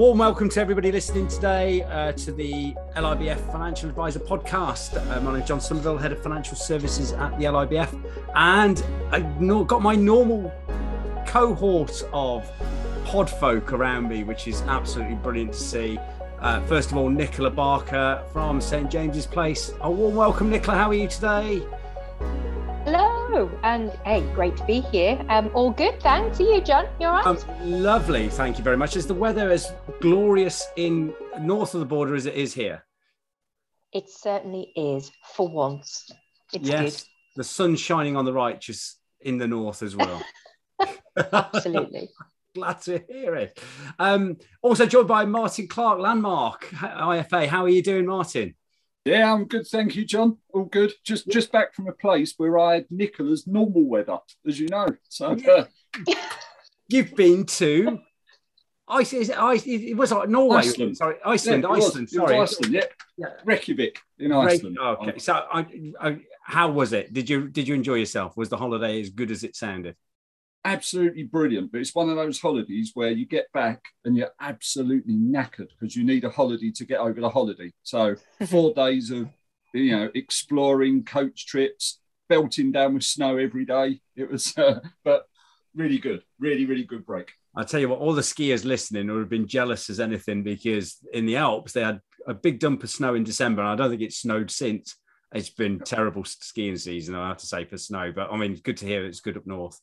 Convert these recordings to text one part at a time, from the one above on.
warm welcome to everybody listening today uh, to the LIBF Financial Advisor podcast. Uh, my name is John Somerville, Head of Financial Services at the LIBF, and I've got my normal cohort of pod folk around me, which is absolutely brilliant to see. Uh, first of all, Nicola Barker from St James's Place. A warm welcome, Nicola. How are you today? Hello, and hey, great to be here. Um, all good, thanks. Are you, John? You all right? Um, lovely, thank you very much. Is the weather as glorious in north of the border as it is here? It certainly is, for once. It's yes, good. the sun shining on the righteous in the north as well. Absolutely. Glad to hear it. Um, also joined by Martin Clark, Landmark IFA. How are you doing, Martin? Yeah, I'm good, thank you, John. All good. Just just back from a place where I had Nicola's normal weather, as you know. So uh... you've been to Iceland. It was like Norway. Iceland. Sorry, Iceland. Yeah, Iceland. Was. Sorry, Iceland. Yeah. yeah. Reykjavik in Iceland. okay. So, I, I, how was it? Did you did you enjoy yourself? Was the holiday as good as it sounded? Absolutely brilliant. But it's one of those holidays where you get back and you're absolutely knackered because you need a holiday to get over the holiday. So four days of you know exploring, coach trips, belting down with snow every day. It was, uh, but really good, really really good break. I tell you what, all the skiers listening would have been jealous as anything because in the Alps they had a big dump of snow in December, and I don't think it snowed since. It's been terrible skiing season, I have to say, for snow. But I mean, good to hear it's good up north.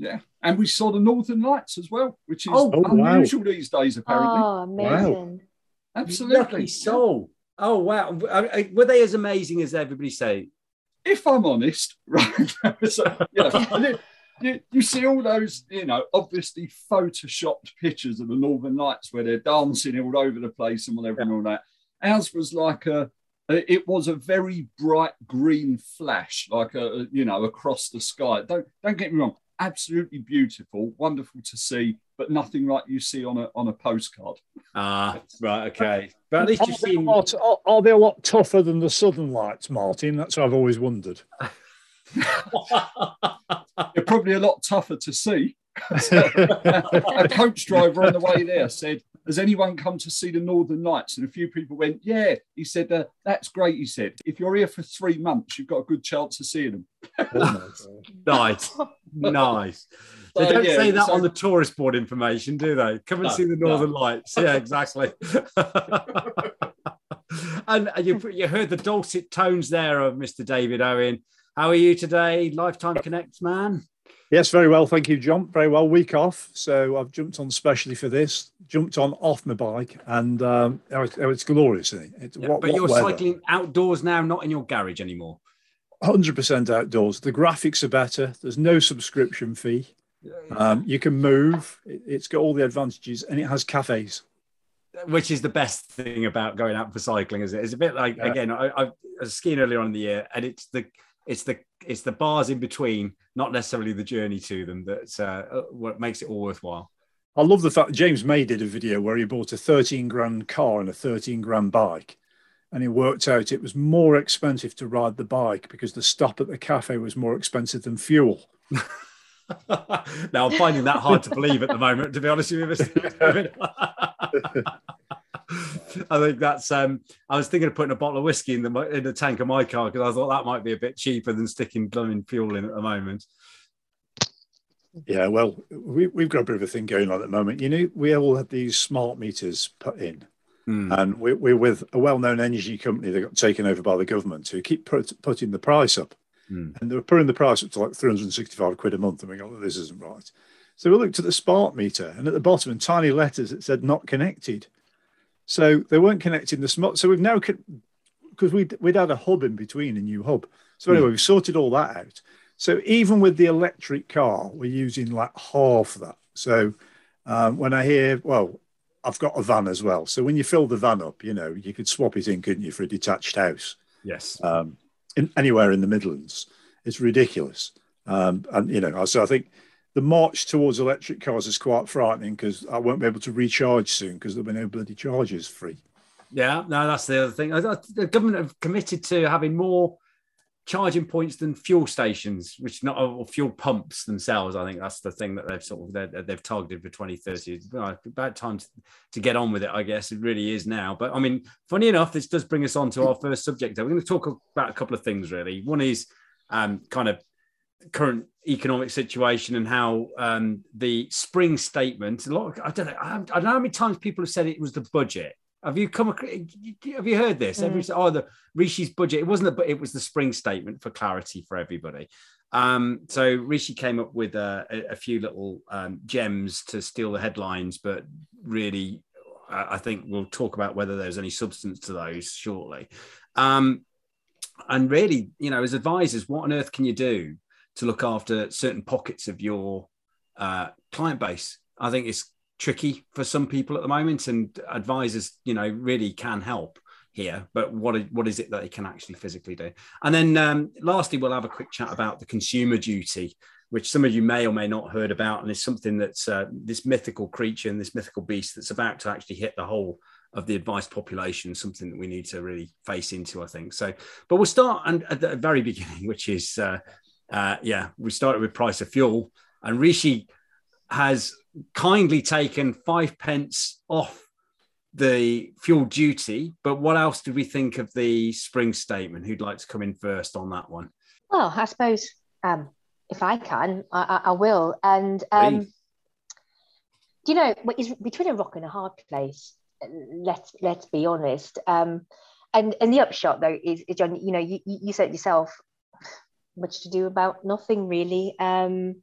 Yeah, and we saw the Northern Lights as well, which is oh, unusual wow. these days, apparently. Oh, amazing! Wow. Absolutely, Lucky so. Oh wow, were they as amazing as everybody say? If I'm honest, right? so, you, you, you, see all those, you know, obviously photoshopped pictures of the Northern Lights where they're dancing all over the place and whatever yeah. and all that. Ours was like a, it was a very bright green flash, like a, you know, across the sky. Don't don't get me wrong absolutely beautiful, wonderful to see, but nothing like you see on a on a postcard. Ah, right, okay. But at least you've seen. Lot, are, are they a lot tougher than the Southern Lights, Martin? That's what I've always wondered. They're probably a lot tougher to see. A coach driver on the way there said, has anyone come to see the Northern Lights? And a few people went, yeah. He said, uh, that's great. He said, if you're here for three months, you've got a good chance of seeing them. nice, nice. They don't yeah, say that so... on the tourist board information, do they? Come and no, see the Northern no. Lights. Yeah, exactly. and you, you heard the dulcet tones there of Mr. David Owen. How are you today, Lifetime Connect man? Yes, very well. Thank you, John. Very well. Week off. So I've jumped on specially for this, jumped on off my bike, and um, oh, it's, oh, it's glorious. It? It's, yeah, what, but you're cycling outdoors now, not in your garage anymore. 100% outdoors. The graphics are better. There's no subscription fee. Um, you can move. It, has got all the advantages, and it has cafes. Which is the best thing about going out for cycling, is it? It's a bit like, yeah. again, I, I was skiing earlier on in the year, and it's the it's the it's the bars in between, not necessarily the journey to them, that's uh, what makes it all worthwhile. I love the fact James May did a video where he bought a 13 grand car and a 13 grand bike. And it worked out it was more expensive to ride the bike because the stop at the cafe was more expensive than fuel. now I'm finding that hard to believe at the moment, to be honest with you. I think that's. Um, I was thinking of putting a bottle of whiskey in the in the tank of my car because I thought that might be a bit cheaper than sticking blooming fuel in at the moment. Yeah, well, we, we've got a bit of a thing going on at the moment. You know, we all had these smart meters put in, mm. and we, we're with a well-known energy company that got taken over by the government who keep put, putting the price up, mm. and they were putting the price up to like 365 quid a month, and we go, this isn't right. So we looked at the smart meter, and at the bottom, in tiny letters, it said "not connected." So they weren't connecting the smart. So we've now because we'd we'd had a hub in between, a new hub. So anyway, mm. we've sorted all that out. So even with the electric car, we're using like half that. So um, when I hear, well, I've got a van as well. So when you fill the van up, you know, you could swap it in, couldn't you, for a detached house? Yes. Um, in, anywhere in the Midlands, it's ridiculous. Um, and you know, so I think the march towards electric cars is quite frightening because I won't be able to recharge soon because there'll be no bloody chargers free. Yeah, no, that's the other thing. The government have committed to having more charging points than fuel stations, which not or fuel pumps themselves. I think that's the thing that they've sort of they've targeted for 2030. It's about time to, to, get on with it, I guess. It really is now. But I mean, funny enough, this does bring us on to our first subject. We're going to talk about a couple of things really. One is um, kind of current economic situation and how um, the spring statement. A lot. Of, I don't know. I don't know how many times people have said it was the budget. Have you come? Have you heard this? Mm. Every oh, the Rishi's budget. It wasn't the, it was the spring statement for clarity for everybody. Um, so Rishi came up with a, a few little um, gems to steal the headlines, but really, I think we'll talk about whether there's any substance to those shortly. Um, and really, you know, as advisors, what on earth can you do to look after certain pockets of your uh, client base? I think it's tricky for some people at the moment, and advisors, you know, really can help here. But what what is it that they can actually physically do? And then um, lastly, we'll have a quick chat about the consumer duty, which some of you may or may not heard about, and it's something that's uh, this mythical creature and this mythical beast that's about to actually hit the whole of the advice population something that we need to really face into i think so but we'll start and at the very beginning which is uh, uh, yeah we started with price of fuel and rishi has kindly taken five pence off the fuel duty. But what else did we think of the spring statement? Who'd like to come in first on that one? Well, I suppose um, if I can, I, I will. And um, you know, it's between a rock and a hard place. Let's let's be honest. Um, and and the upshot though is, is John, you know, you, you said yourself, much to do about nothing really. Um,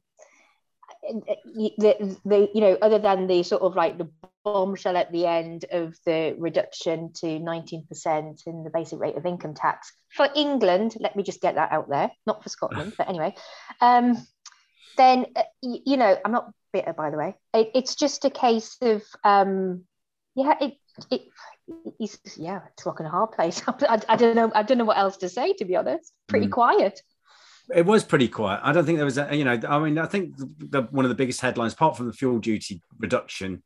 the, the you know other than the sort of like the bombshell at the end of the reduction to 19% in the basic rate of income tax for England let me just get that out there not for Scotland but anyway um, then uh, you, you, know I'm not bitter by the way it, it's just a case of um, yeah it, it it's, yeah it's rock and a hard place I, I, don't know I don't know what else to say to be honest pretty mm. quiet it was pretty quiet. I don't think there was, a, you know, I mean, I think the, one of the biggest headlines, apart from the fuel duty reduction,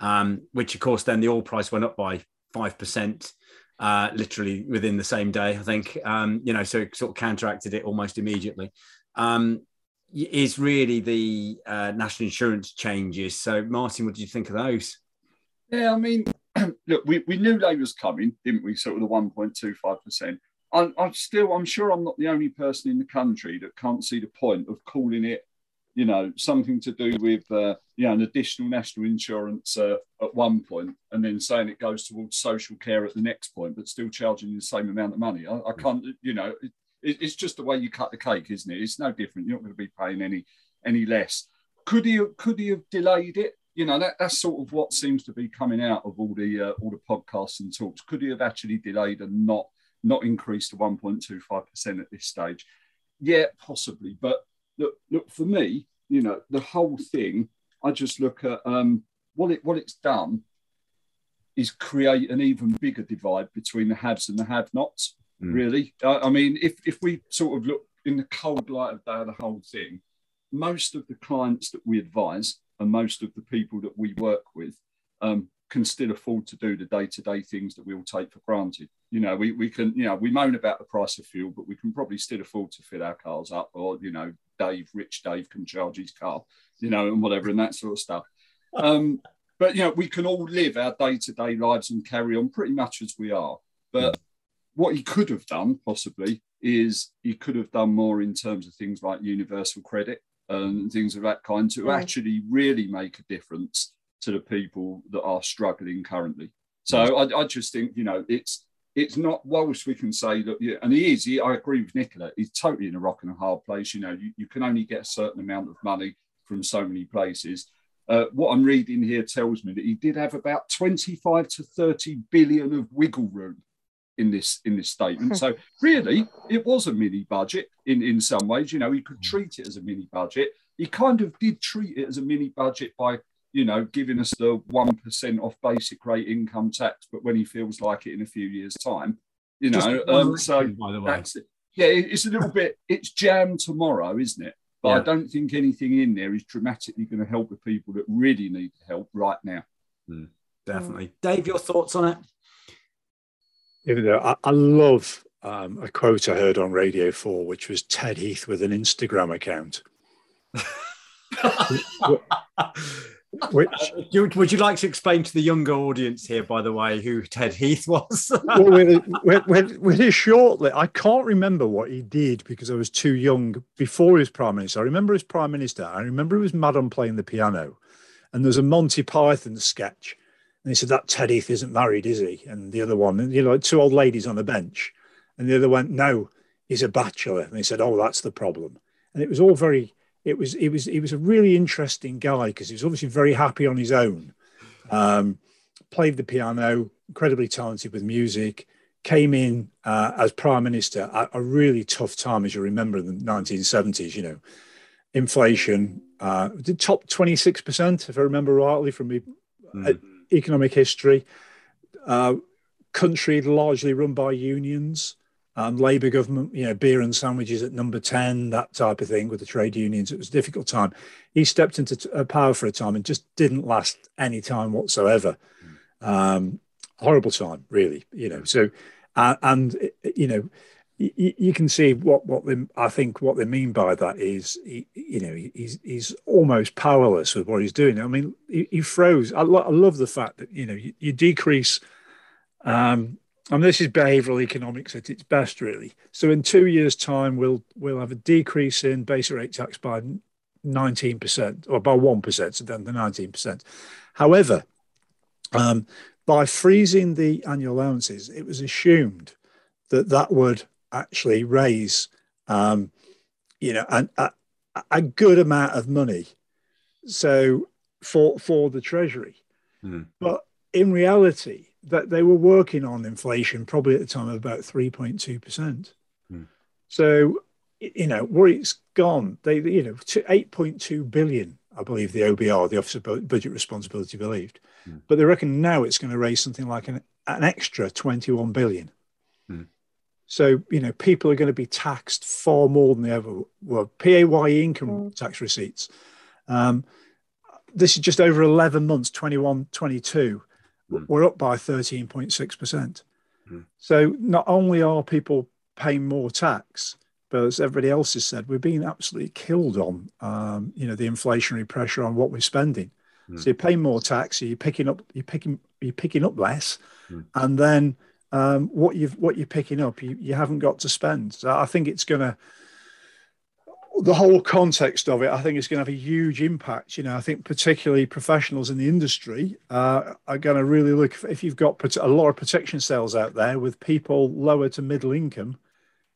um, which of course then the oil price went up by five percent, uh, literally within the same day. I think, um, you know, so it sort of counteracted it almost immediately. Um, is really the uh, national insurance changes. So, Martin, what did you think of those? Yeah, I mean, look, we, we knew they was coming, didn't we? Sort of the one point two five percent. I'm, I'm still, I'm sure I'm not the only person in the country that can't see the point of calling it, you know, something to do with, uh, you know, an additional national insurance uh, at one point, and then saying it goes towards social care at the next point, but still charging the same amount of money. I, I mm. can't, you know, it, it's just the way you cut the cake, isn't it? It's no different. You're not going to be paying any any less. Could he could he have delayed it? You know, that, that's sort of what seems to be coming out of all the uh, all the podcasts and talks. Could he have actually delayed and not not increased to 1.25% at this stage. Yeah, possibly. But look, look for me, you know, the whole thing, I just look at um, what it what it's done is create an even bigger divide between the haves and the have-nots. Mm. Really, I, I mean, if if we sort of look in the cold light of day, the whole thing, most of the clients that we advise and most of the people that we work with um, can still afford to do the day-to-day things that we all take for granted. You know, we, we can, you know, we moan about the price of fuel, but we can probably still afford to fill our cars up, or you know, Dave, rich Dave can charge his car, you know, and whatever and that sort of stuff. Um, but you know, we can all live our day-to-day lives and carry on pretty much as we are. But what he could have done possibly is he could have done more in terms of things like universal credit and things of that kind to actually really make a difference to the people that are struggling currently. So I, I just think, you know, it's it's not whilst we can say that, yeah, and he is, he, I agree with Nicola, he's totally in a rock and a hard place. You know, you, you can only get a certain amount of money from so many places. Uh, what I'm reading here tells me that he did have about 25 to 30 billion of wiggle room in this in this statement. so really, it was a mini budget in in some ways. You know, he could treat it as a mini budget. He kind of did treat it as a mini budget by you know, giving us the 1% off basic rate income tax, but when he feels like it in a few years' time, you know, um, so by the way. It. Yeah, it's a little bit, it's jam tomorrow, isn't it? But yeah. I don't think anything in there is dramatically going to help the people that really need help right now. Mm, definitely. Dave, your thoughts on it? Even though I, I love um, a quote I heard on Radio 4, which was Ted Heath with an Instagram account. Which, uh, would you like to explain to the younger audience here, by the way, who Ted Heath was? well, with, with, with, his shortly, I can't remember what he did because I was too young before he was prime minister. I remember as prime minister. I remember he was mad on playing the piano, and there's a Monty Python sketch, and he said that Ted Heath isn't married, is he? And the other one, you know, two old ladies on a bench, and the other went, no, he's a bachelor, and he said, oh, that's the problem, and it was all very it was it was he was a really interesting guy because he was obviously very happy on his own. Um, played the piano, incredibly talented with music. Came in uh, as prime minister at a really tough time, as you remember, in the 1970s. You know, inflation uh, did top 26 percent, if I remember rightly, from mm. economic history. Uh, country largely run by unions um, Labour government, you know, beer and sandwiches at number 10, that type of thing with the trade unions. It was a difficult time. He stepped into t- uh, power for a time and just didn't last any time whatsoever. Um, horrible time, really, you know. So, uh, and, uh, you know, y- you can see what, what they, I think what they mean by that is, he, you know, he's, he's almost powerless with what he's doing. I mean, he, he froze. I, lo- I love the fact that, you know, you, you decrease, um, and this is behavioral economics at its best, really. So in two years' time, we'll we'll have a decrease in base rate tax by 19% or by 1%, so then the 19%. However, um, by freezing the annual allowances, it was assumed that that would actually raise, um, you know, an, a, a good amount of money. So for for the treasury, mm. but in reality, that they were working on inflation probably at the time of about 3.2%. Hmm. So, you know, where it's gone, they, you know, to 8.2 billion, I believe the OBR, the Office of Budget Responsibility, believed. Hmm. But they reckon now it's going to raise something like an, an extra 21 billion. Hmm. So, you know, people are going to be taxed far more than they ever were. PAYE income mm. tax receipts. Um, this is just over 11 months, 21, 22 mm. we're up by 13.6%. Mm. So not only are people paying more tax, but as everybody else has said, we're being absolutely killed on, um, you know, the inflationary pressure on what we're spending. Mm. So you're paying more tax, so you're picking up, you're picking, you're picking up less, mm. and then um, what you've what you're picking up, you, you haven't got to spend. So I think it's going to the whole context of it, I think, is going to have a huge impact. You know, I think particularly professionals in the industry uh, are going to really look if you've got a lot of protection sales out there with people lower to middle income,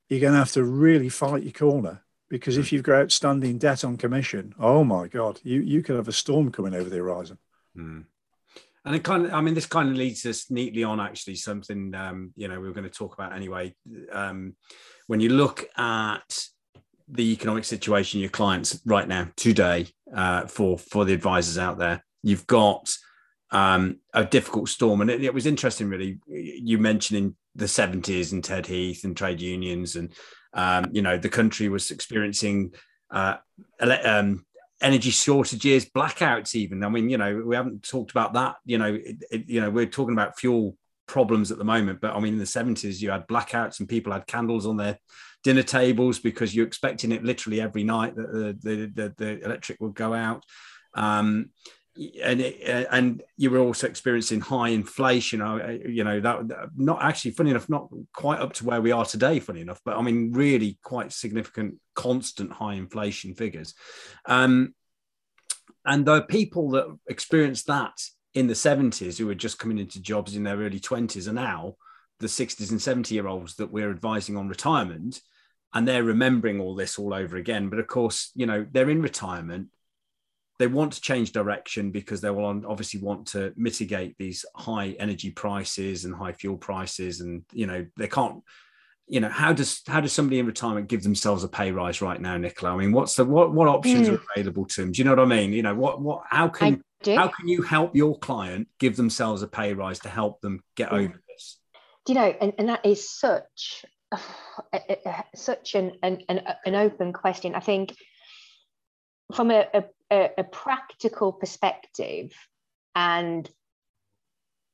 you're going to have to really fight your corner because if hmm. you've got outstanding debt on commission, oh my God, you you could have a storm coming over the horizon. Mm. And it kind of, I mean, this kind of leads us neatly on actually something, um, you know, we were going to talk about anyway. Um, when you look at the economic situation your clients right now today uh, for for the advisors out there. You've got um, a difficult storm and it, it, was interesting really you mentioning the 70s and ted heath and trade unions and um, you know the country was experiencing uh, um, energy shortages blackouts even. I mean you know we haven't talked about that you know it, it, you know we're talking about fuel problems at the moment but i mean in the 70s you had blackouts and people had candles on their dinner tables because you're expecting it literally every night that the, the, the, the electric will go out. Um, and it, uh, and you were also experiencing high inflation. You know that not actually funny enough, not quite up to where we are today. Funny enough, but I mean really quite significant, constant high inflation figures. Um, and the people that experienced that in the 70s, who were just coming into jobs in their early 20s, are now the 60s and 70 year olds that we're advising on retirement and they're remembering all this all over again. But of course you know they're in retirement. They want to change direction because they will obviously want to mitigate these high energy prices and high fuel prices. And you know they can't you know how does how does somebody in retirement give themselves a pay rise right now nicola? I mean what's the what what options mm. are available to them do you know what i mean? You know what what how can how can you help your client give themselves a pay rise to help them get mm. over this? Do you know and, and that is such such an, an, an open question. I think from a, a, a practical perspective and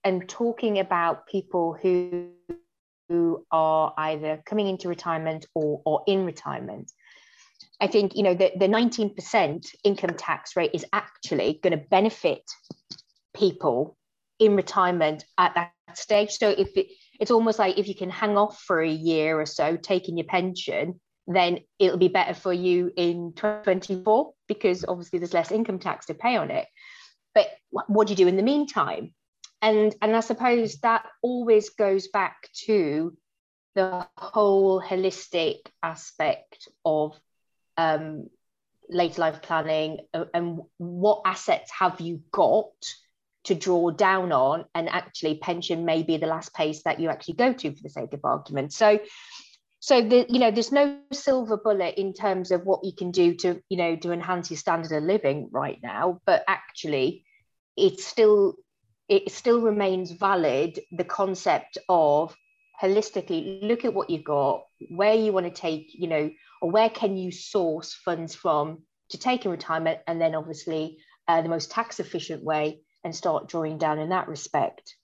and talking about people who who are either coming into retirement or, or in retirement. I think you know the, the 19% income tax rate is actually going to benefit people in retirement at that stage. So if it, it's almost like if you can hang off for a year or so taking your pension, then it'll be better for you in 2024 because obviously there's less income tax to pay on it. But what do you do in the meantime? And and I suppose that always goes back to the whole holistic aspect of um, later life planning and what assets have you got to draw down on and actually pension may be the last place that you actually go to for the sake of argument. So so the you know there's no silver bullet in terms of what you can do to you know to enhance your standard of living right now but actually it's still it still remains valid the concept of holistically look at what you've got where you want to take you know or where can you source funds from to take in retirement and then obviously uh, the most tax efficient way and start drawing down in that respect.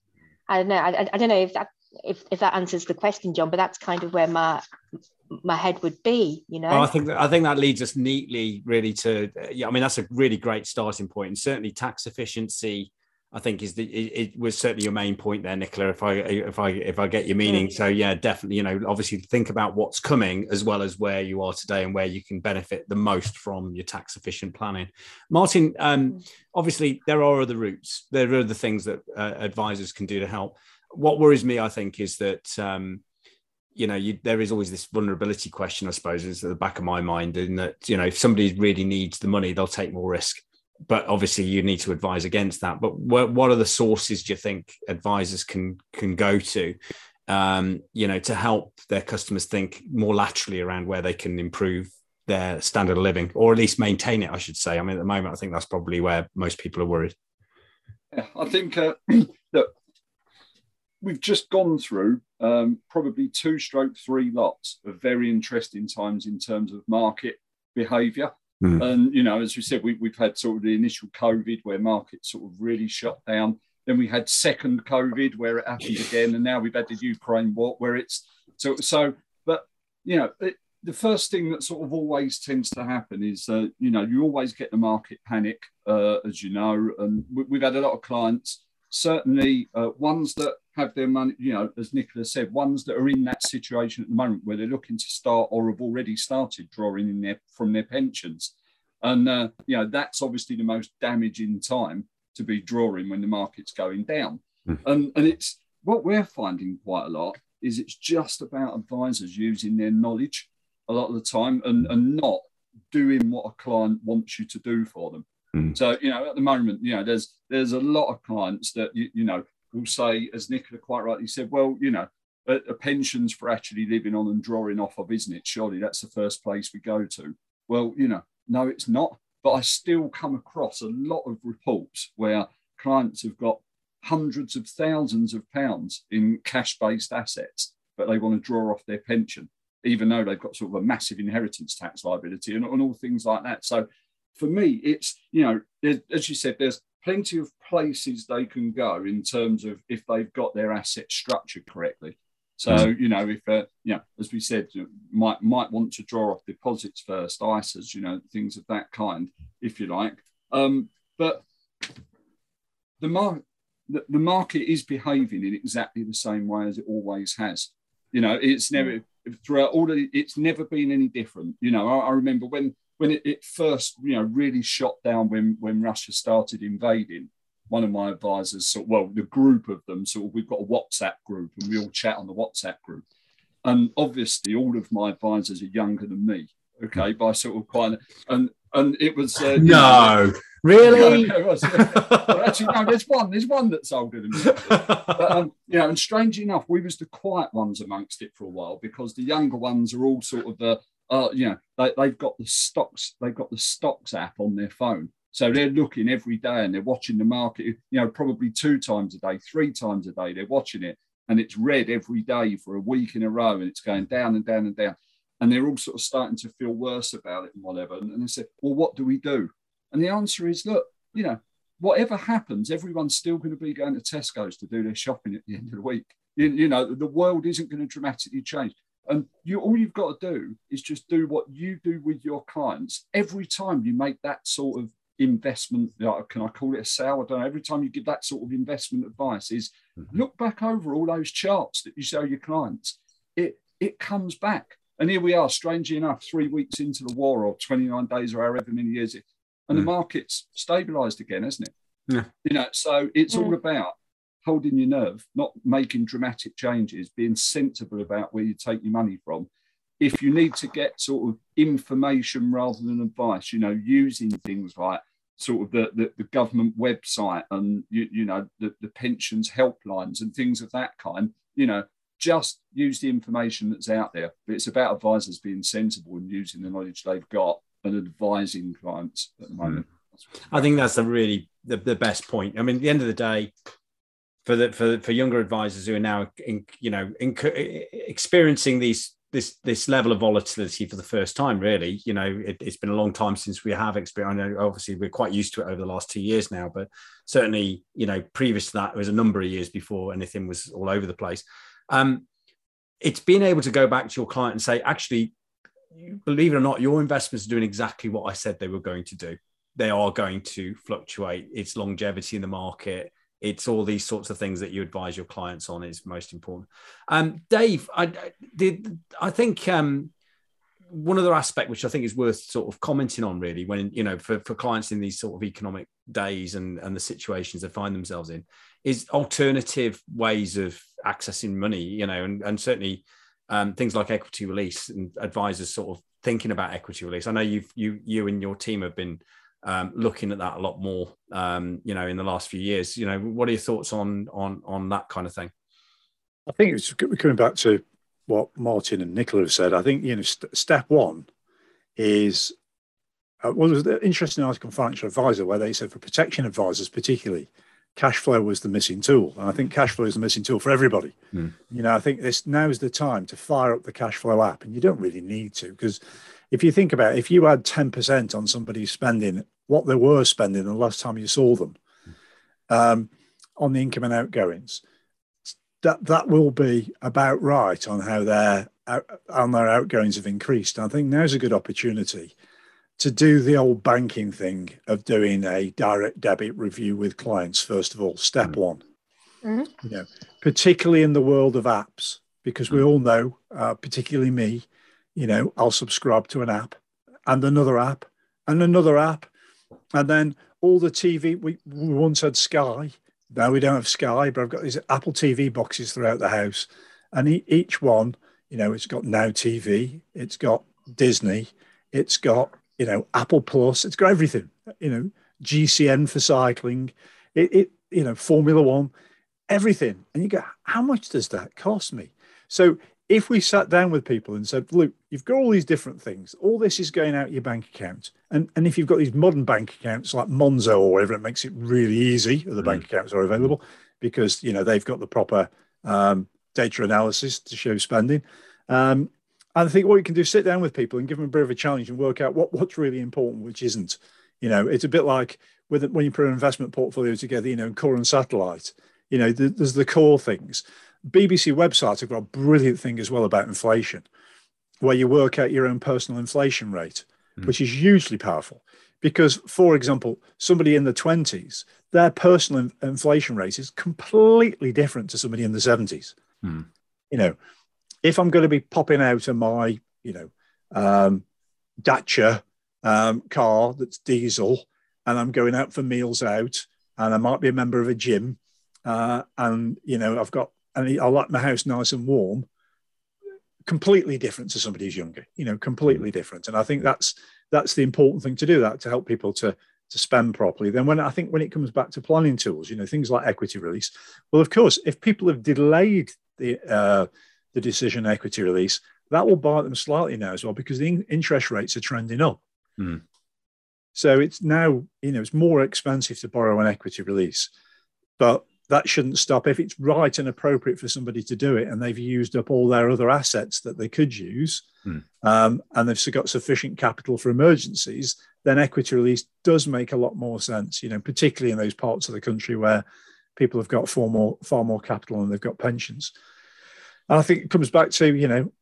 I don't know I, I don't know if that if, if that answers the question john but that's kind of where my my head would be you know? Well, i think that, i think that leads us neatly really to yeah i mean that's a really great starting point and certainly tax efficiency I think is the it, it, was certainly your main point there, Nicola. If I if I if I get your meaning, so yeah, definitely. You know, obviously think about what's coming as well as where you are today and where you can benefit the most from your tax efficient planning. Martin, um, mm. obviously there are other routes. There are other things that uh, advisors can do to help. What worries me, I think, is that. Um, you know, you, there is always this vulnerability question, I suppose, is at the back of my mind, in that you know, if somebody really needs the money, they'll take more risk but obviously you need to advise against that. But what, what are the sources do you think advisors can can go to, um, you know, to help their customers think more laterally around where they can improve their standard of living, or at least maintain it? I should say. I mean, at the moment, I think that's probably where most people are worried. Yeah, I think uh, that we've just gone through um, probably two stroke three lots of very interesting times in terms of market behaviour. Mm. And, you know, as we said, we, we've had sort of the initial COVID where markets sort of really shut down. Then we had second COVID where it happened again. And now we've had the Ukraine war where it's so, so, but, you know, it, the first thing that sort of always tends to happen is, uh, you know, you always get the market panic, uh, as you know, and we, have had a lot of clients, certainly uh, ones that have their money, you know, as Nicola said, ones that are in that situation at the moment where they're looking to start or have already started drawing in their from their pensions. And uh, you know, that's obviously the most damaging time to be drawing when the market's going down. Mm. And and it's what we're finding quite a lot is it's just about advisors using their knowledge a lot of the time and, and not doing what a client wants you to do for them. Mm. So, you know, at the moment, you know, there's there's a lot of clients that you, you know will say, as Nicola quite rightly said, well, you know, a, a pension's for actually living on and drawing off of, isn't it? Surely that's the first place we go to. Well, you know, no, it's not. But I still come across a lot of reports where clients have got hundreds of thousands of pounds in cash-based assets, but they want to draw off their pension, even though they've got sort of a massive inheritance tax liability and, and all things like that. So for me, it's you know, as you said, there's plenty of places they can go in terms of if they've got their assets structured correctly. So mm. you know, if uh, you know, as we said, you might might want to draw off deposits first, ISAs, you know, things of that kind, if you like. Um, but the market the, the market is behaving in exactly the same way as it always has. You know, it's never throughout all it, it's never been any different. You know, I, I remember when when it, it, first, you know, really shot down when when Russia started invading. One of my advisors, so, well, the group of them, so we've got a WhatsApp group, and we all chat on the WhatsApp group. And obviously, all of my advisors are younger than me. Okay, by sort of quite, and and it was uh, no. Know, Really? No, was, well, actually, no. There's one. There's one that's older than me. But um, you know, and strange enough, we was the quiet ones amongst it for a while because the younger ones are all sort of the uh, you know, they, they've got the stocks, they've got the stocks app on their phone. So they're looking every day and they're watching the market, you know, probably two times a day, three times a day. They're watching it and it's red every day for a week in a row and it's going down and down and down. And they're all sort of starting to feel worse about it and whatever. And, and they said, well, what do we do? And the answer is, look, you know, whatever happens, everyone's still going to be going to Tesco's to do their shopping at the end of the week. You, you know, the world isn't going to dramatically change. And you all you've got to do is just do what you do with your clients every time you make that sort of investment. Can I call it a sale? I don't know. Every time you give that sort of investment advice, is mm-hmm. look back over all those charts that you show your clients. It it comes back. And here we are, strangely enough, three weeks into the war, or 29 days, or however many years it, and mm. the market's stabilized again, hasn't it? Yeah. You know, so it's all about holding your nerve, not making dramatic changes, being sensible about where you take your money from. If you need to get sort of information rather than advice, you know, using things like sort of the, the, the government website and, you, you know, the, the pensions helplines and things of that kind, you know, just use the information that's out there. But it's about advisors being sensible and using the knowledge they've got and advising clients at the moment. Mm. I think that's a really the, the best point. I mean, at the end of the day, for the for for younger advisors who are now in, you know in, experiencing these this this level of volatility for the first time really. You know it, has been a long time since we have experienced I know obviously we're quite used to it over the last two years now but certainly you know previous to that it was a number of years before anything was all over the place. Um it's being able to go back to your client and say actually believe it or not your investments are doing exactly what i said they were going to do. They are going to fluctuate. It's longevity in the market it's all these sorts of things that you advise your clients on is most important. Um, Dave, I did. I think um, one other aspect which I think is worth sort of commenting on, really, when you know, for, for clients in these sort of economic days and and the situations they find themselves in, is alternative ways of accessing money. You know, and and certainly um, things like equity release and advisors sort of thinking about equity release. I know you've you you and your team have been um, looking at that a lot more, um, you know, in the last few years. You know, what are your thoughts on on on that kind of thing? I think it's coming back to what Martin and Nicola have said. I think you know, st- step one is uh, well, there was an interesting article in Financial Advisor where they said for protection advisors, particularly, cash flow was the missing tool, and I think cash flow is the missing tool for everybody. Mm. You know, I think this now is the time to fire up the cash flow app, and you don't really need to because if you think about it, if you add 10% on somebody's spending what they were spending the last time you saw them um, on the income and outgoings, that that will be about right on how their on their outgoings have increased. I think now's a good opportunity to do the old banking thing of doing a direct debit review with clients. First of all, step mm-hmm. one. Mm-hmm. You know, particularly in the world of apps, because we all know, uh, particularly me, you know, I'll subscribe to an app and another app and another app. And then all the TV, we, we once had Sky. Now we don't have Sky, but I've got these Apple TV boxes throughout the house. And each one, you know, it's got Now TV, it's got Disney, it's got, you know, Apple Plus, it's got everything, you know, GCN for cycling, it, it you know, Formula One, everything. And you go, how much does that cost me? So if we sat down with people and said, look, you've got all these different things, all this is going out your bank account. And, and if you've got these modern bank accounts like Monzo or whatever, it makes it really easy. The mm. bank accounts are available because, you know, they've got the proper um, data analysis to show spending. Um, and I think what you can do is sit down with people and give them a bit of a challenge and work out what, what's really important, which isn't. You know, it's a bit like with when you put an investment portfolio together, you know, core and satellite, you know, there's the core things. BBC websites have got a brilliant thing as well about inflation, where you work out your own personal inflation rate, mm. which is hugely powerful. Because, for example, somebody in the 20s, their personal inflation rate is completely different to somebody in the 70s. Mm. You know, if I'm going to be popping out of my, you know, um, Dacia um, car that's diesel, and I'm going out for meals out, and I might be a member of a gym, uh, and you know I've got and I like my house nice and warm, completely different to somebody who's younger. You know, completely mm. different. And I think that's that's the important thing to do. That to help people to to spend properly. Then when I think when it comes back to planning tools, you know, things like equity release. Well, of course, if people have delayed the uh, the decision equity release, that will bite them slightly now as well because the interest rates are trending up. Mm. So it's now, you know, it's more expensive to borrow an equity release. But that shouldn't stop if it's right and appropriate for somebody to do it and they've used up all their other assets that they could use mm. um, and they've got sufficient capital for emergencies then equity release does make a lot more sense you know particularly in those parts of the country where people have got far more far more capital and they've got pensions. And I think it comes back to you know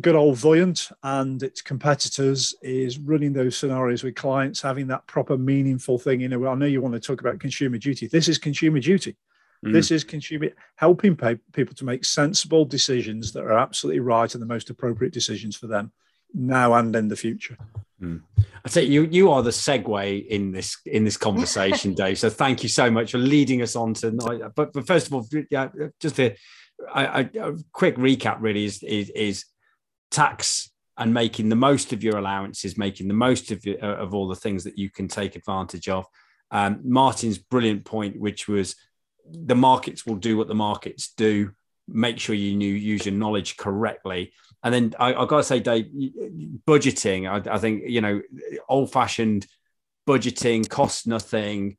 good old Voyant and its competitors is running those scenarios with clients, having that proper meaningful thing. You know, I know you want to talk about consumer duty. This is consumer duty. Mm. This is consumer helping pay, people to make sensible decisions that are absolutely right and the most appropriate decisions for them now and in the future. Mm. I say you you are the segue in this in this conversation, Dave. So thank you so much for leading us on tonight. But but first of all, yeah, just a, a, a quick recap really is, is is tax and making the most of your allowances, making the most of your, of all the things that you can take advantage of. Um, Martin's brilliant point, which was the markets will do what the markets do. Make sure you knew, use your knowledge correctly. And then I, have got to say, Dave, budgeting. I, I think you know, old-fashioned budgeting costs nothing,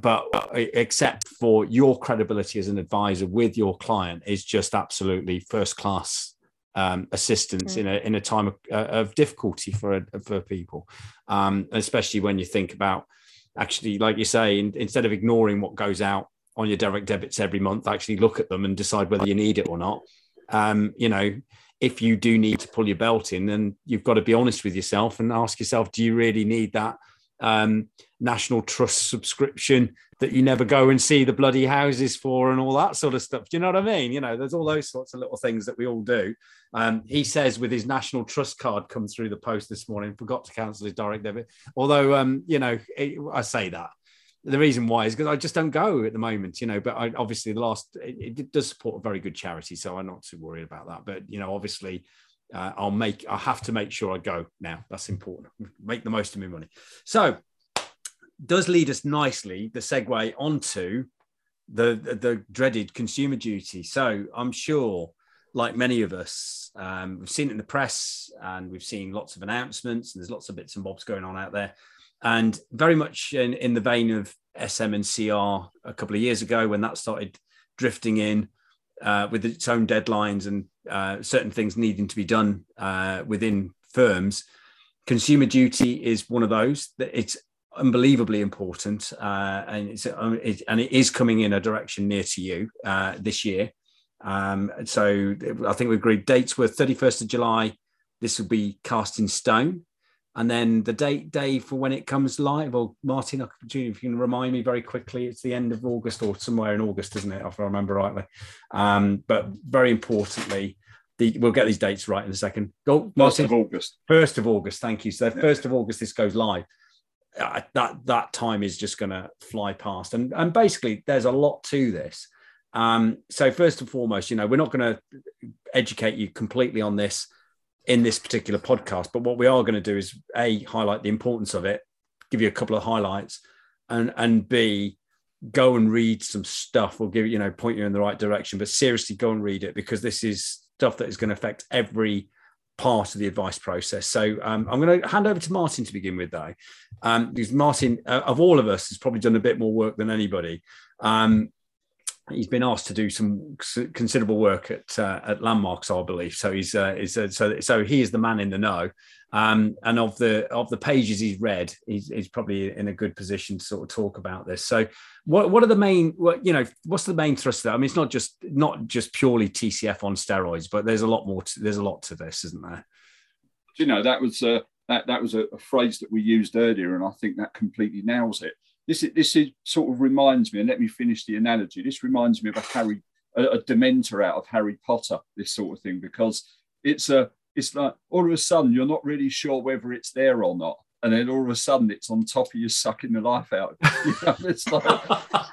but except for your credibility as an advisor with your client is just absolutely first class um, assistance mm. in a in a time of, uh, of difficulty for for people, um, especially when you think about actually, like you say, in, instead of ignoring what goes out on your direct debits every month, actually look at them and decide whether you need it or not. Um, you know, if you do need to pull your belt in, then you've got to be honest with yourself and ask yourself, do you really need that um, national trust subscription that you never go and see the bloody houses for and all that sort of stuff. Do you know what I mean? You know, there's all those sorts of little things that we all do. Um, he says with his national trust card come through the post this morning, forgot to cancel his direct debit. Although, um, you know, it, I say that the reason why is because I just don't go at the moment, you know. But I, obviously, the last it, it, does support a very good charity, so I'm not too worried about that. But you know, obviously, uh, I'll make I have to make sure I go now. That's important. Make the most of my money. So, does lead us nicely the segue onto the, the, the dreaded consumer duty. So I'm sure, like many of us, um, we've seen it in the press and we've seen lots of announcements and there's lots of bits and bobs going on out there and very much in, in the vein of SM and CR a couple of years ago when that started drifting in uh, with its own deadlines and uh, certain things needing to be done uh, within firms. Consumer duty is one of those. That it's unbelievably important, uh, and it's uh, it, and it is coming in a direction near to you uh, this year. Um, so I think we agreed dates were 31st of July. This will be cast in stone. And then the date, Dave, for when it comes live, or Martin, if you can remind me very quickly, it's the end of August or somewhere in August, isn't it? If I remember rightly. Um, but very importantly, the, we'll get these dates right in a second. Go, Martin. First of August. First of August. Thank you. So first of August, this goes live. Uh, that that time is just going to fly past, and and basically, there's a lot to this. Um, so first and foremost, you know, we're not going to educate you completely on this in this particular podcast. But what we are going to do is a highlight the importance of it, give you a couple of highlights, and and b go and read some stuff. We'll give you know point you in the right direction, but seriously go and read it because this is stuff that is going to affect every part of the advice process. So um, I'm going to hand over to Martin to begin with, though, um, because Martin, uh, of all of us, has probably done a bit more work than anybody. Um, he's been asked to do some considerable work at uh, at landmarks, I believe. So he's, uh, he's uh, so so he is the man in the know. Um, and of the of the pages he's read, he's, he's, probably in a good position to sort of talk about this. So, what what are the main what you know what's the main thrust there? I mean, it's not just not just purely TCF on steroids, but there's a lot more. To, there's a lot to this, isn't there? You know, that was uh, that that was a, a phrase that we used earlier, and I think that completely nails it this is, this is sort of reminds me, and let me finish the analogy. This reminds me of a Harry, a, a Dementor out of Harry Potter, this sort of thing, because it's a, it's like all of a sudden you're not really sure whether it's there or not, and then all of a sudden it's on top of you, sucking the life out. You know, it's like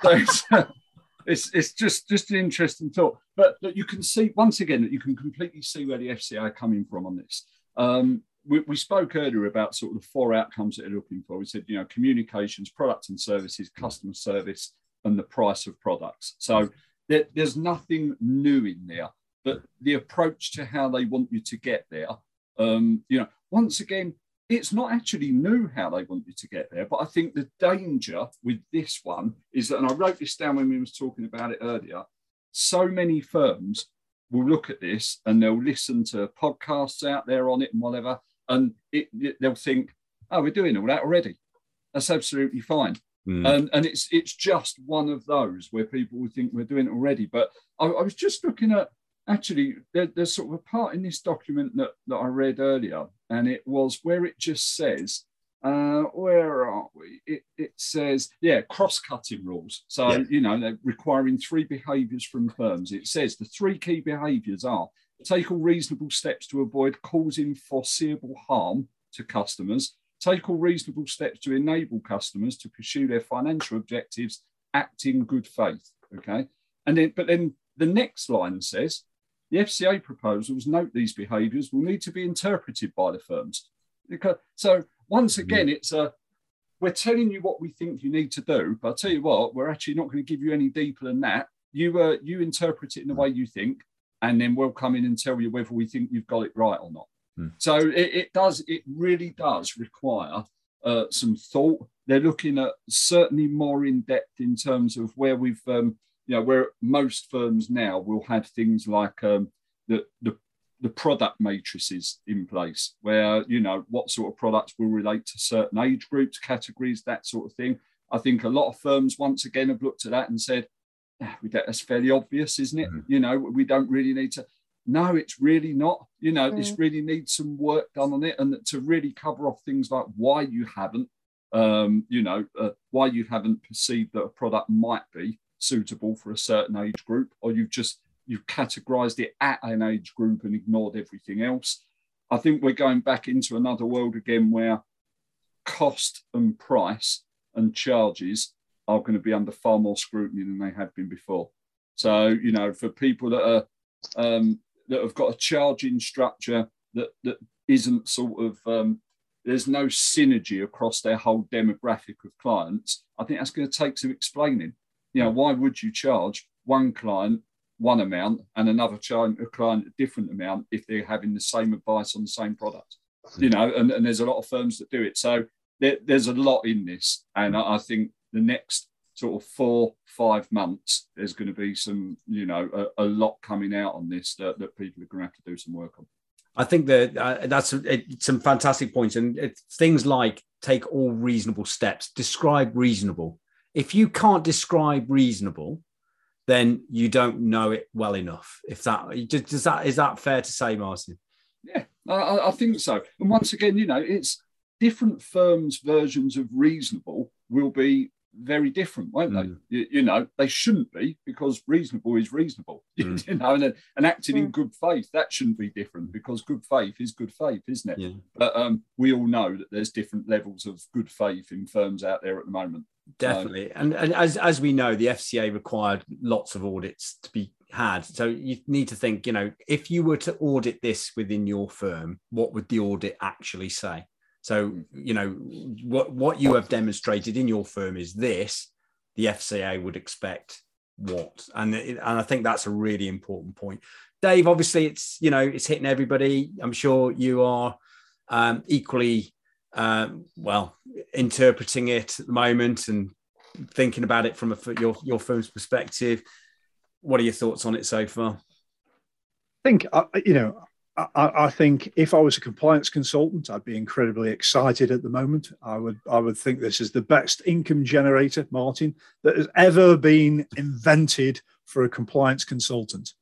it's, it's, it's just just an interesting thought. But you can see once again that you can completely see where the FCA are coming from on this. Um, we, we, spoke earlier about sort of the four outcomes that they're looking for. We said, you know, communications, products and services, customer service, and the price of products. So there, there's nothing new in there, but the approach to how they want you to get there, um, you know, once again, it's not actually new how they want you to get there. But I think the danger with this one is that, and I wrote this down when we was talking about it earlier, so many firms will look at this and they'll listen to podcasts out there on it and whatever and it, it, they'll think, oh, we're doing all that already. That's absolutely fine. Mm. And, and it's it's just one of those where people would think we're doing it already. But I, I was just looking at actually there, there's sort of a part in this document that, that I read earlier, and it was where it just says, uh, where are we? It, it says, yeah, cross-cutting rules. So, yeah. you know, they're requiring three behaviours from firms. It says the three key behaviours are take all reasonable steps to avoid causing foreseeable harm to customers, take all reasonable steps to enable customers to pursue their financial objectives, act in good faith. Okay. And then, but then the next line says the FCA proposals note these behaviours will need to be interpreted by the firms. So once mm-hmm. again, it's a we're telling you what we think you need to do, but I'll tell you what, we're actually not going to give you any deeper than that. You uh, you interpret it in the way you think, and then we'll come in and tell you whether we think you've got it right or not. Mm. So it, it, does, it really does require uh, some thought. They're looking at certainly more in depth in terms of where we've, um, you know, where most firms now will have things like um, the, the the product matrices in place where you know what sort of products will relate to certain age groups categories that sort of thing i think a lot of firms once again have looked at that and said ah, that's fairly obvious isn't it mm-hmm. you know we don't really need to no, it's really not. You know, mm. this really needs some work done on it, and to really cover off things like why you haven't, um, you know, uh, why you haven't perceived that a product might be suitable for a certain age group, or you've just you've categorized it at an age group and ignored everything else. I think we're going back into another world again where cost and price and charges are going to be under far more scrutiny than they have been before. So, you know, for people that are um, that have got a charging structure that that isn't sort of um, there's no synergy across their whole demographic of clients. I think that's going to take some explaining. You know, why would you charge one client one amount and another client a client a different amount if they're having the same advice on the same product? You know, and, and there's a lot of firms that do it. So there, there's a lot in this, and I, I think the next sort of four, five months, there's going to be some, you know, a, a lot coming out on this that, that people are going to have to do some work on. I think that uh, that's it, some fantastic points, and it's things like take all reasonable steps. Describe reasonable. If you can't describe reasonable, then you don't know it well enough. If that does that is that fair to say, Martin? Yeah, I, I think so. And once again, you know, it's different firms' versions of reasonable will be very different, won't mm. they? You, you, know, they shouldn't be because reasonable is reasonable. Mm. you know, and, and acting mm. in good faith that shouldn't be different because good faith is good faith, isn't it? Yeah. But um, we all know that there's different levels of good faith in firms out there at the moment. Definitely, so, and, and as as we know, the FCA required lots of audits to be had. So you need to think, you know, if you were to audit this within your firm, what would the audit actually say? So, you know, what, what you have demonstrated in your firm is this, the FCA would expect what. And, and I think that's a really important point. Dave, obviously it's, you know, it's hitting everybody. I'm sure you are um, equally, uh, well, interpreting it at the moment and thinking about it from a, your, your firm's perspective. What are your thoughts on it so far? I think, uh, you know, I, I, think if I was a compliance consultant, I'd be incredibly excited at the moment. I would I would think this is the best income generator, Martin, that has ever been invented for a compliance consultant.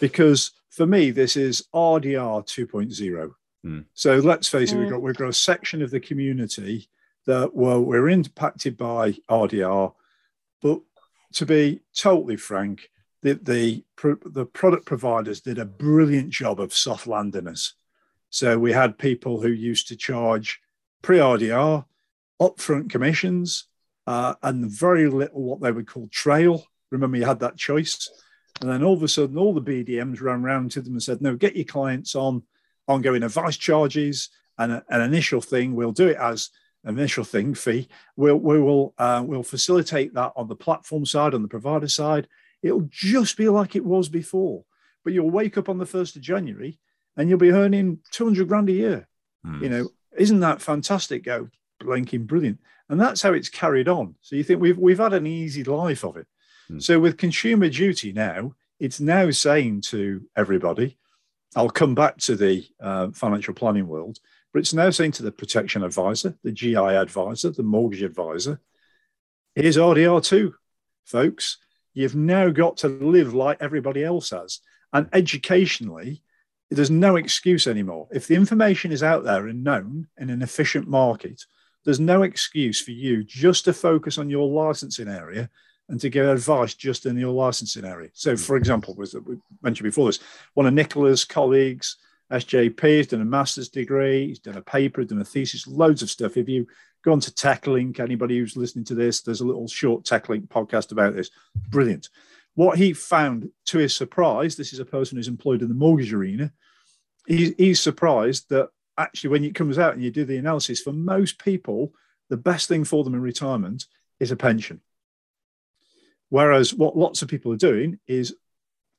Because for me, this is RDR 2.0. Mm. So let's face it, we've hmm. got we've got a section of the community that well, we're impacted by RDR, but to be totally frank, the, the, the product providers did a brilliant job of soft landing us. So we had people who used to charge pre RDR, upfront commissions, uh, and very little what they would call trail. Remember, you had that choice. And then all of a sudden, all the BDMs ran around to them and said, No, get your clients on ongoing advice charges and a, an initial thing. We'll do it as an initial thing fee. We'll, we will uh, we'll facilitate that on the platform side, on the provider side, it'll just be like it was before. But you'll wake up on the 1st of January and you'll be earning 200 grand a year. Mm. You know, isn't that fantastic? Go blinking brilliant. And that's how it's carried on. So you think we've, we've had an easy life of it. Mm. So with consumer duty now, it's now saying to everybody, I'll come back to the uh, financial planning world, but it's now saying to the protection advisor, the GI advisor, the mortgage advisor, Here's RDR2, folks. You've now got to live like everybody else has. And educationally, there's no excuse anymore. If the information is out there and known in an efficient market, there's no excuse for you just to focus on your licensing area and to give advice just in your licensing area. So, hmm. for example, was we mentioned before this, one of Nicola's colleagues, SJP, has done a master's degree, he's done a paper, done a thesis, loads of stuff. If you go on to TechLink, anybody who's listening to this, there's a little short TechLink podcast about this. Brilliant. What he found to his surprise, this is a person who's employed in the mortgage arena, he's, he's surprised that actually when it comes out and you do the analysis, for most people, the best thing for them in retirement is a pension. Whereas what lots of people are doing is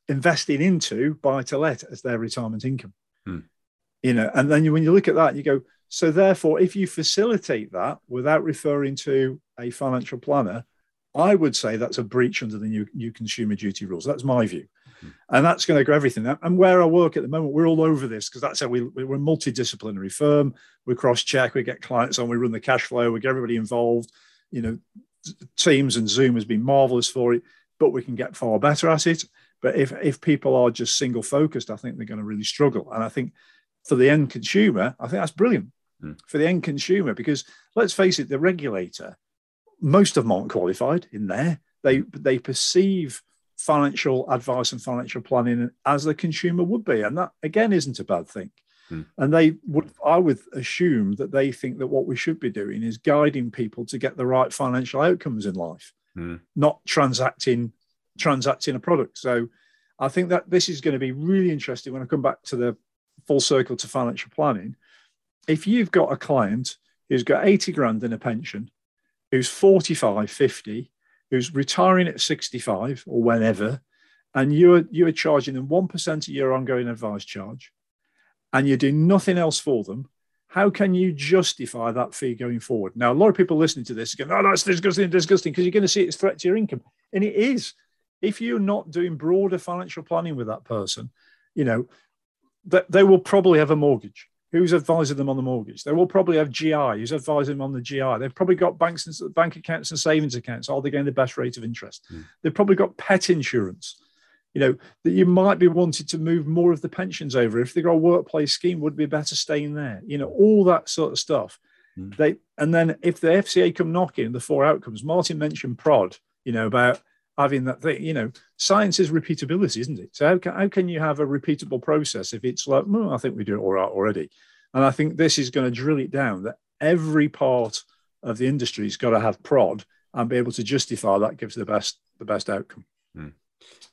investing into buy to let as their retirement income. Hmm. You know, and then you, when you look at that, you go, so therefore, if you facilitate that without referring to a financial planner, I would say that's a breach under the new, new consumer duty rules. That's my view. Mm-hmm. And that's going to go everything. And where I work at the moment, we're all over this because that's how we, we're a multidisciplinary firm. We cross check, we get clients on, we run the cash flow, we get everybody involved. You know, Teams and Zoom has been marvelous for it, but we can get far better at it. But if, if people are just single focused, I think they're going to really struggle. And I think for the end consumer, I think that's brilliant mm. for the end consumer because let's face it, the regulator most of them aren't qualified in there. They they perceive financial advice and financial planning as the consumer would be, and that again isn't a bad thing. Hmm. And they would, I would assume that they think that what we should be doing is guiding people to get the right financial outcomes in life, hmm. not transacting transacting a product. So, I think that this is going to be really interesting when I come back to the full circle to financial planning. If you've got a client who's got 80 grand in a pension who's 45, 50, who's retiring at 65 or whenever, and you're you're charging them 1% of your ongoing advice charge, and you're doing nothing else for them, how can you justify that fee going forward? Now, a lot of people listening to this are going, oh, that's disgusting, disgusting, because you're going to see it's threat to your income. And it is. If you're not doing broader financial planning with that person, you know, that they will probably have a mortgage who's advising them on the mortgage. They will probably have GI, who's advising them on the GI. They've probably got banks and bank accounts and savings accounts. Are they getting the best rate of interest? Mm. They've probably got pet insurance. You know that you might be wanting to move more of the pensions over. If they've got a workplace scheme, would be better staying there. You know all that sort of stuff. Mm. They and then if the FCA come knocking, the four outcomes. Martin mentioned prod. You know about having that thing. You know, science is repeatability, isn't it? So how can, how can you have a repeatable process if it's like, well, I think we do it all right already. And I think this is going to drill it down that every part of the industry has got to have prod and be able to justify that gives the best the best outcome. Hmm.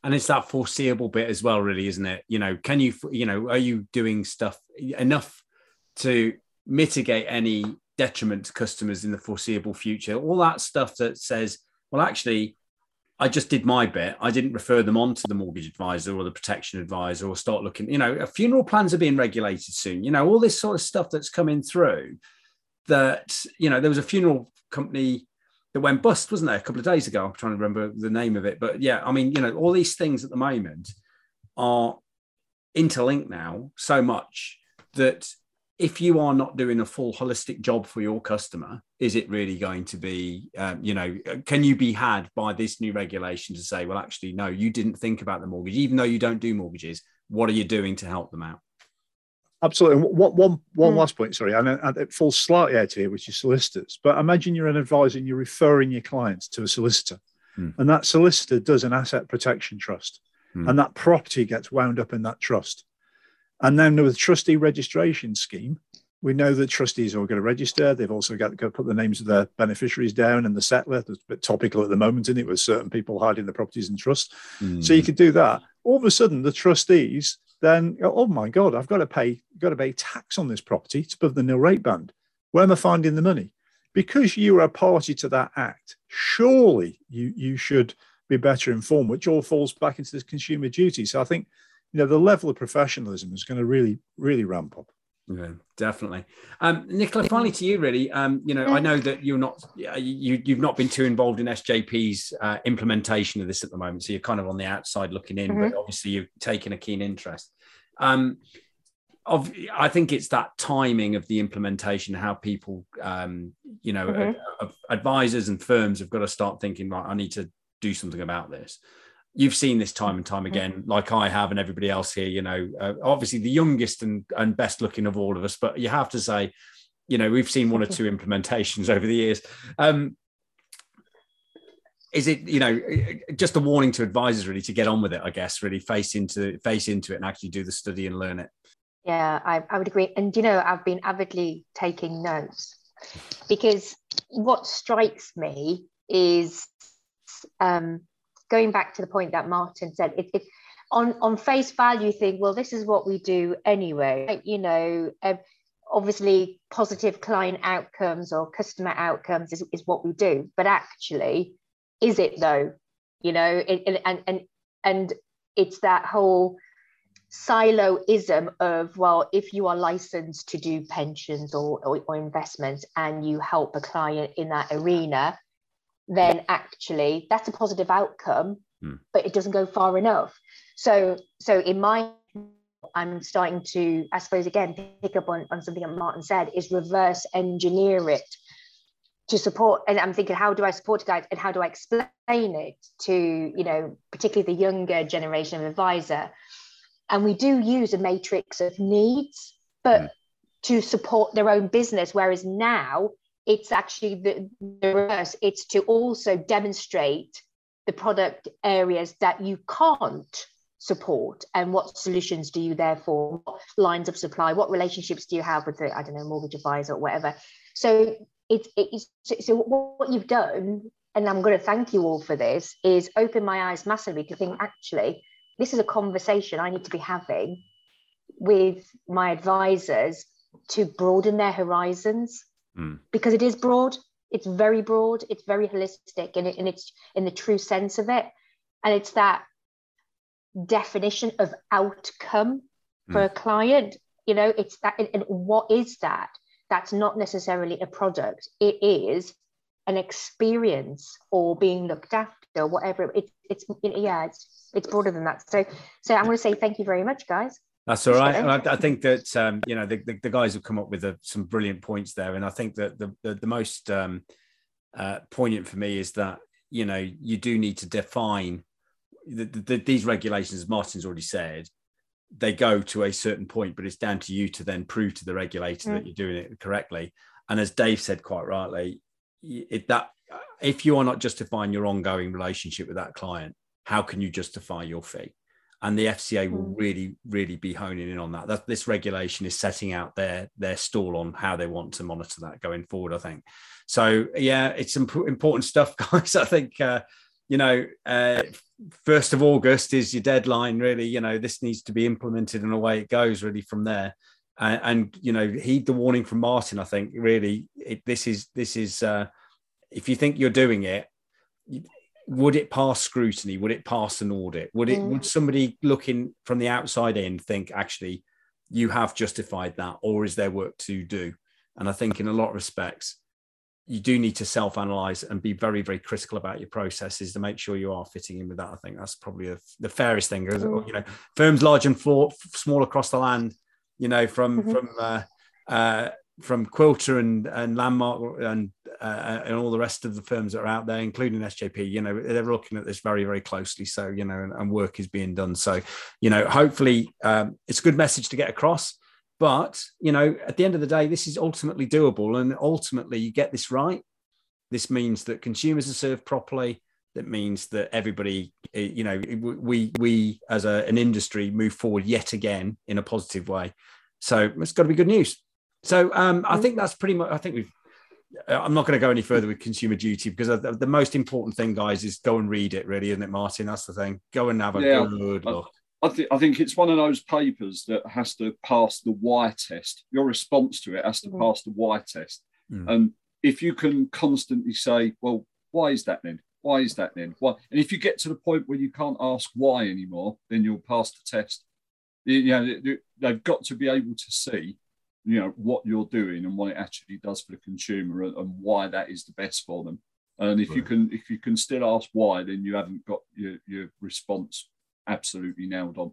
And it's that foreseeable bit as well, really, isn't it? You know, can you, you know, are you doing stuff enough to mitigate any detriment to customers in the foreseeable future? All that stuff that says, well, actually, I just did my bit. I didn't refer them on to the mortgage advisor or the protection advisor or start looking, you know, funeral plans are being regulated soon. You know, all this sort of stuff that's coming through that, you know, there was a funeral company that went bust, wasn't there, a couple of days ago? I'm trying to remember the name of it. But yeah, I mean, you know, all these things at the moment are interlinked now so much that if you are not doing a full holistic job for your customer, is it really going to be, um, you know, can you be had by this new regulation to say, well, actually, no, you didn't think about the mortgage, even though you don't do mortgages. What are you doing to help them out? Absolutely. One, one, one mm. last point, sorry, and, and it falls slightly out of here, which is solicitors. But imagine you're an advisor and you're referring your clients to a solicitor, mm. and that solicitor does an asset protection trust, mm. and that property gets wound up in that trust. And then with the trustee registration scheme, we know that trustees are going to register. They've also got to put the names of their beneficiaries down and the settlor. That's a bit topical at the moment, in it? With certain people hiding the properties in trust. Mm. So you could do that. All of a sudden, the trustees then, oh my God, I've got to pay, got to pay tax on this property. It's above the nil rate band. Where am I finding the money? Because you are a party to that act, surely you you should be better informed, which all falls back into this consumer duty. So I think you know the level of professionalism is going to really really ramp up yeah, definitely. Um, Nicola, finally to you, really. Um, you know, I know that you're not you you've not been too involved in SJP's uh, implementation of this at the moment, so you're kind of on the outside looking in. Mm-hmm. But obviously, you've taken a keen interest. Um, of I think it's that timing of the implementation, how people, um, you know, mm-hmm. advisors and firms have got to start thinking, right, I need to do something about this. You've seen this time and time mm-hmm. again, like I have, and everybody else here. You know, uh, obviously the youngest and, and best looking of all of us, but you have to say, you know, we've seen one or two implementations over the years. Um, is it you know just a warning to advisors really to get on with it i guess really face into face into it and actually do the study and learn it yeah i, I would agree and you know i've been avidly taking notes because what strikes me is um, going back to the point that martin said it, it on on face value think well this is what we do anyway you know um, obviously positive client outcomes or customer outcomes is, is what we do but actually is it though? You know it, and and and it's that whole siloism of well if you are licensed to do pensions or, or, or investments and you help a client in that arena then actually that's a positive outcome hmm. but it doesn't go far enough so so in my i'm starting to i suppose again pick up on, on something that martin said is reverse engineer it to support and i'm thinking how do i support guys and how do i explain it to you know particularly the younger generation of advisor and we do use a matrix of needs but mm. to support their own business whereas now it's actually the, the reverse. It's to also demonstrate the product areas that you can't support. And what solutions do you therefore what lines of supply what relationships do you have with the i don't know mortgage advisor or whatever? So it's, it's so what you've done and i'm going to thank you all for this is open my eyes massively to think actually this is a conversation i need to be having with my advisors to broaden their horizons mm. because it is broad it's very broad it's very holistic and, it, and it's in the true sense of it. And it's that definition of outcome mm. for a client you know it's that and, and what is that? That's not necessarily a product. It is an experience or being looked after whatever it, it's yeah it's it's broader than that. So so i'm going to say thank you very much guys that's all right. And I, I think that um, you know the, the, the, guys have come up with a, some brilliant points there, and I think that the the, the most um, uh, poignant for me is that you know you do need to define the, the, these regulations. As Martin's already said, they go to a certain point, but it's down to you to then prove to the regulator mm. that you're doing it correctly. And as Dave said quite rightly, it, that if you are not justifying your ongoing relationship with that client, how can you justify your fee? And the FCA will mm. really, really be honing in on that. that. This regulation is setting out their their stall on how they want to monitor that going forward. I think so. Yeah, it's important stuff, guys. I think uh, you know, uh, first of August is your deadline. Really, you know, this needs to be implemented, and away it goes. Really, from there, and, and you know, heed the warning from Martin. I think really, it, this is this is uh, if you think you're doing it. Would it pass scrutiny? Would it pass an audit? Would it? Mm. Would somebody looking from the outside in think actually you have justified that, or is there work to do? And I think in a lot of respects, you do need to self-analyze and be very very critical about your processes to make sure you are fitting in with that i think that's probably a, the fairest thing mm. you know firms large and small across the land you know from mm-hmm. from uh, uh, from quilter and and landmark and uh, and all the rest of the firms that are out there including sjp you know they're looking at this very very closely so you know and, and work is being done so you know hopefully um, it's a good message to get across but, you know, at the end of the day, this is ultimately doable. And ultimately, you get this right. This means that consumers are served properly. That means that everybody, eh, you know, we we as a, an industry move forward yet again in a positive way. So it's got to be good news. So um, I think that's pretty much. I think we've. Uh, I'm not going to go any further with consumer duty because the most important thing, guys, is go and read it. Really, isn't it, Martin? That's the thing. Go and have a yeah, good look. I think I think it's one of those papers that has to pass the why test. Your response to it has to mm. pass the why test. Mm. And if you can constantly say, "Well, why is that then? Why is that then? Why?" And if you get to the point where you can't ask why anymore, then you'll pass the test. You know, they've got to be able to see, you know, what you're doing and what it actually does for the consumer and, and why that is the best for them. And if right. you can, if you can still ask why, then you haven't got your, your response absolutely nailed on.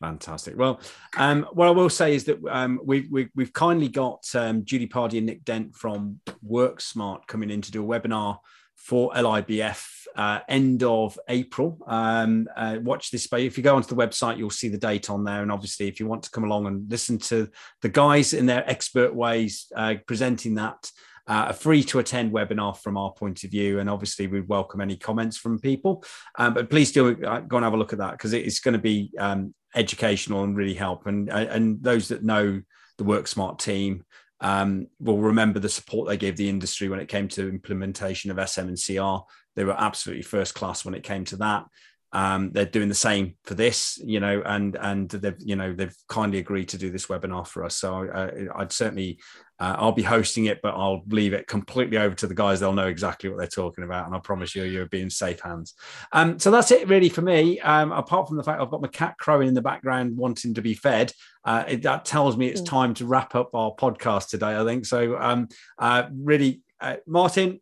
Fantastic. Well, um, what I will say is that um, we've, we've, we've kindly got um, Judy Pardy and Nick Dent from WorkSmart coming in to do a webinar for LIBF uh, end of April. Um, uh, watch this space. If you go onto the website, you'll see the date on there. And obviously, if you want to come along and listen to the guys in their expert ways uh, presenting that, uh, a free to attend webinar from our point of view. And obviously, we welcome any comments from people. Um, but please do uh, go and have a look at that because it's going to be um, educational and really help. And uh, and those that know the WorkSmart team um, will remember the support they gave the industry when it came to implementation of SM and CR. They were absolutely first class when it came to that. Um, they're doing the same for this, you know, and and they've you know they've kindly agreed to do this webinar for us. So uh, I'd certainly uh, I'll be hosting it, but I'll leave it completely over to the guys. They'll know exactly what they're talking about, and I promise you, you'll be in safe hands. Um, so that's it, really, for me. Um, apart from the fact I've got my cat crowing in the background, wanting to be fed, uh, it, that tells me it's mm. time to wrap up our podcast today. I think so. Um, uh, really, uh, Martin,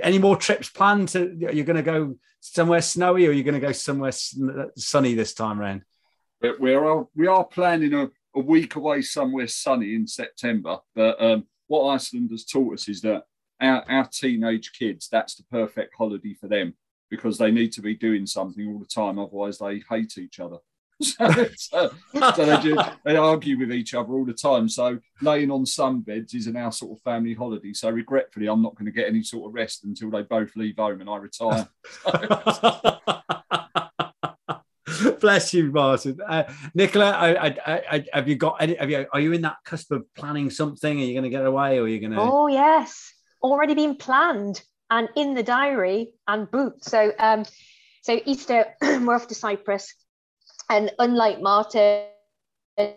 any more trips planned? To, you're going to go somewhere snowy, or you're going to go somewhere sunny this time around? We are we are planning a, a week away somewhere sunny in September. But um, what Iceland has taught us is that our, our teenage kids, that's the perfect holiday for them because they need to be doing something all the time, otherwise they hate each other. so, so, so they, just, they argue with each other all the time. So laying on sunbeds isn't our sort of family holiday. So regretfully, I'm not going to get any sort of rest until they both leave home and I retire. Bless you, Martin. Uh, Nicola, I, I, I, have you got any? Have you? Are you in that cusp of planning something? Are you going to get away, or are you going to? Oh yes, already been planned and in the diary and booked. So, um, so Easter, we're off to Cyprus and unlike Martin,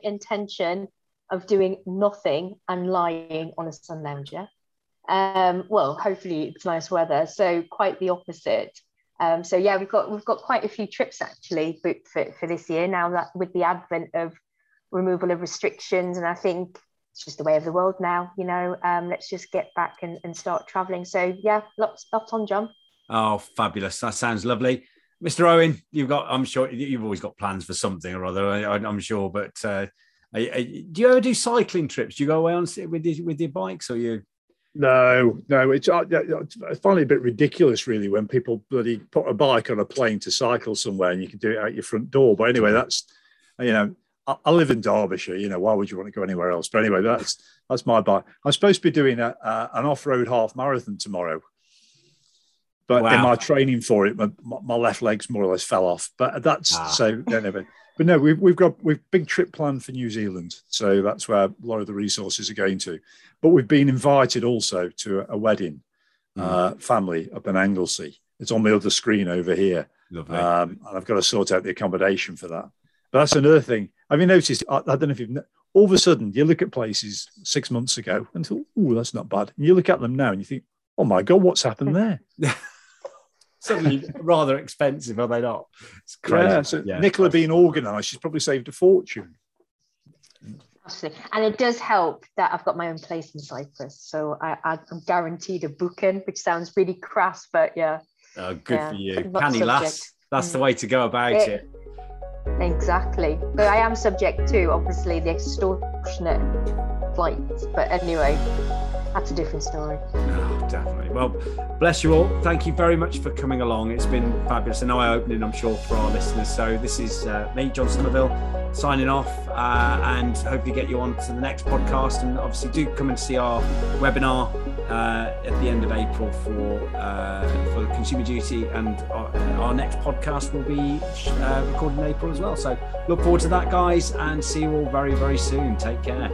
intention of doing nothing and lying on a sun lounger. Um, well, hopefully it's nice weather, so quite the opposite. Um, so yeah, we've got we've got quite a few trips actually booked for, for this year now that with the advent of removal of restrictions, and I think it's just the way of the world now. You know, um, let's just get back and, and start traveling. So yeah, lots lots on, John. Oh, fabulous! That sounds lovely. Mr. Owen, you've got, I'm sure you've always got plans for something or other, I, am sure, but uh, do you ever do cycling trips? Do you go away on with your, with your bikes or you? No, no, it's I, I a bit ridiculous, really, when people bloody put a bike on a plane to cycle somewhere and you can do it out your front door. But anyway, that's you know, I, I live in Derbyshire. You know, why would you want to go anywhere else? But anyway, that's that's my bike. I'm supposed to be doing a, uh, an off-road half marathon tomorrow, but wow. in my training for it, my, my, left leg's more or less fell off. But that's ah. so. But no, we've we've got we've big trip planned for New Zealand, so that's where a lot of the resources are going to. But we've been invited also to a wedding mm. uh, family up in Anglesey. It's on the other screen over here, Lovely. Um, and I've got to sort out the accommodation for that. But that's another thing. Have you noticed? I, I don't know if you've. All of a sudden, you look at places six months ago and thought, "Oh, that's not bad," and you look at them now and you think, "Oh my god, what's happened there?" suddenly rather expensive, are they not? It's crazy. Yeah, so yeah. Nicola being organised, she's probably saved a fortune. Absolutely. And it does help that I've got my own place in Cyprus. So I, am guaranteed a booking, which sounds really crass, but yeah. Oh, good yeah. for you. Canny lass. That's mm. the way to go about it, it. Exactly. But I am subject to, obviously, the extortionate flights. But anyway, that's a different story. Oh, definitely. Well, bless you all. Thank you very much for coming along. It's been fabulous and eye opening, I'm sure, for our listeners. So, this is uh, me, John Somerville, signing off uh, and hopefully get you on to the next podcast. And obviously, do come and see our webinar uh, at the end of April for uh, for Consumer Duty, and our, our next podcast will be uh, recorded in April as well. So look forward to that, guys, and see you all very very soon. Take care.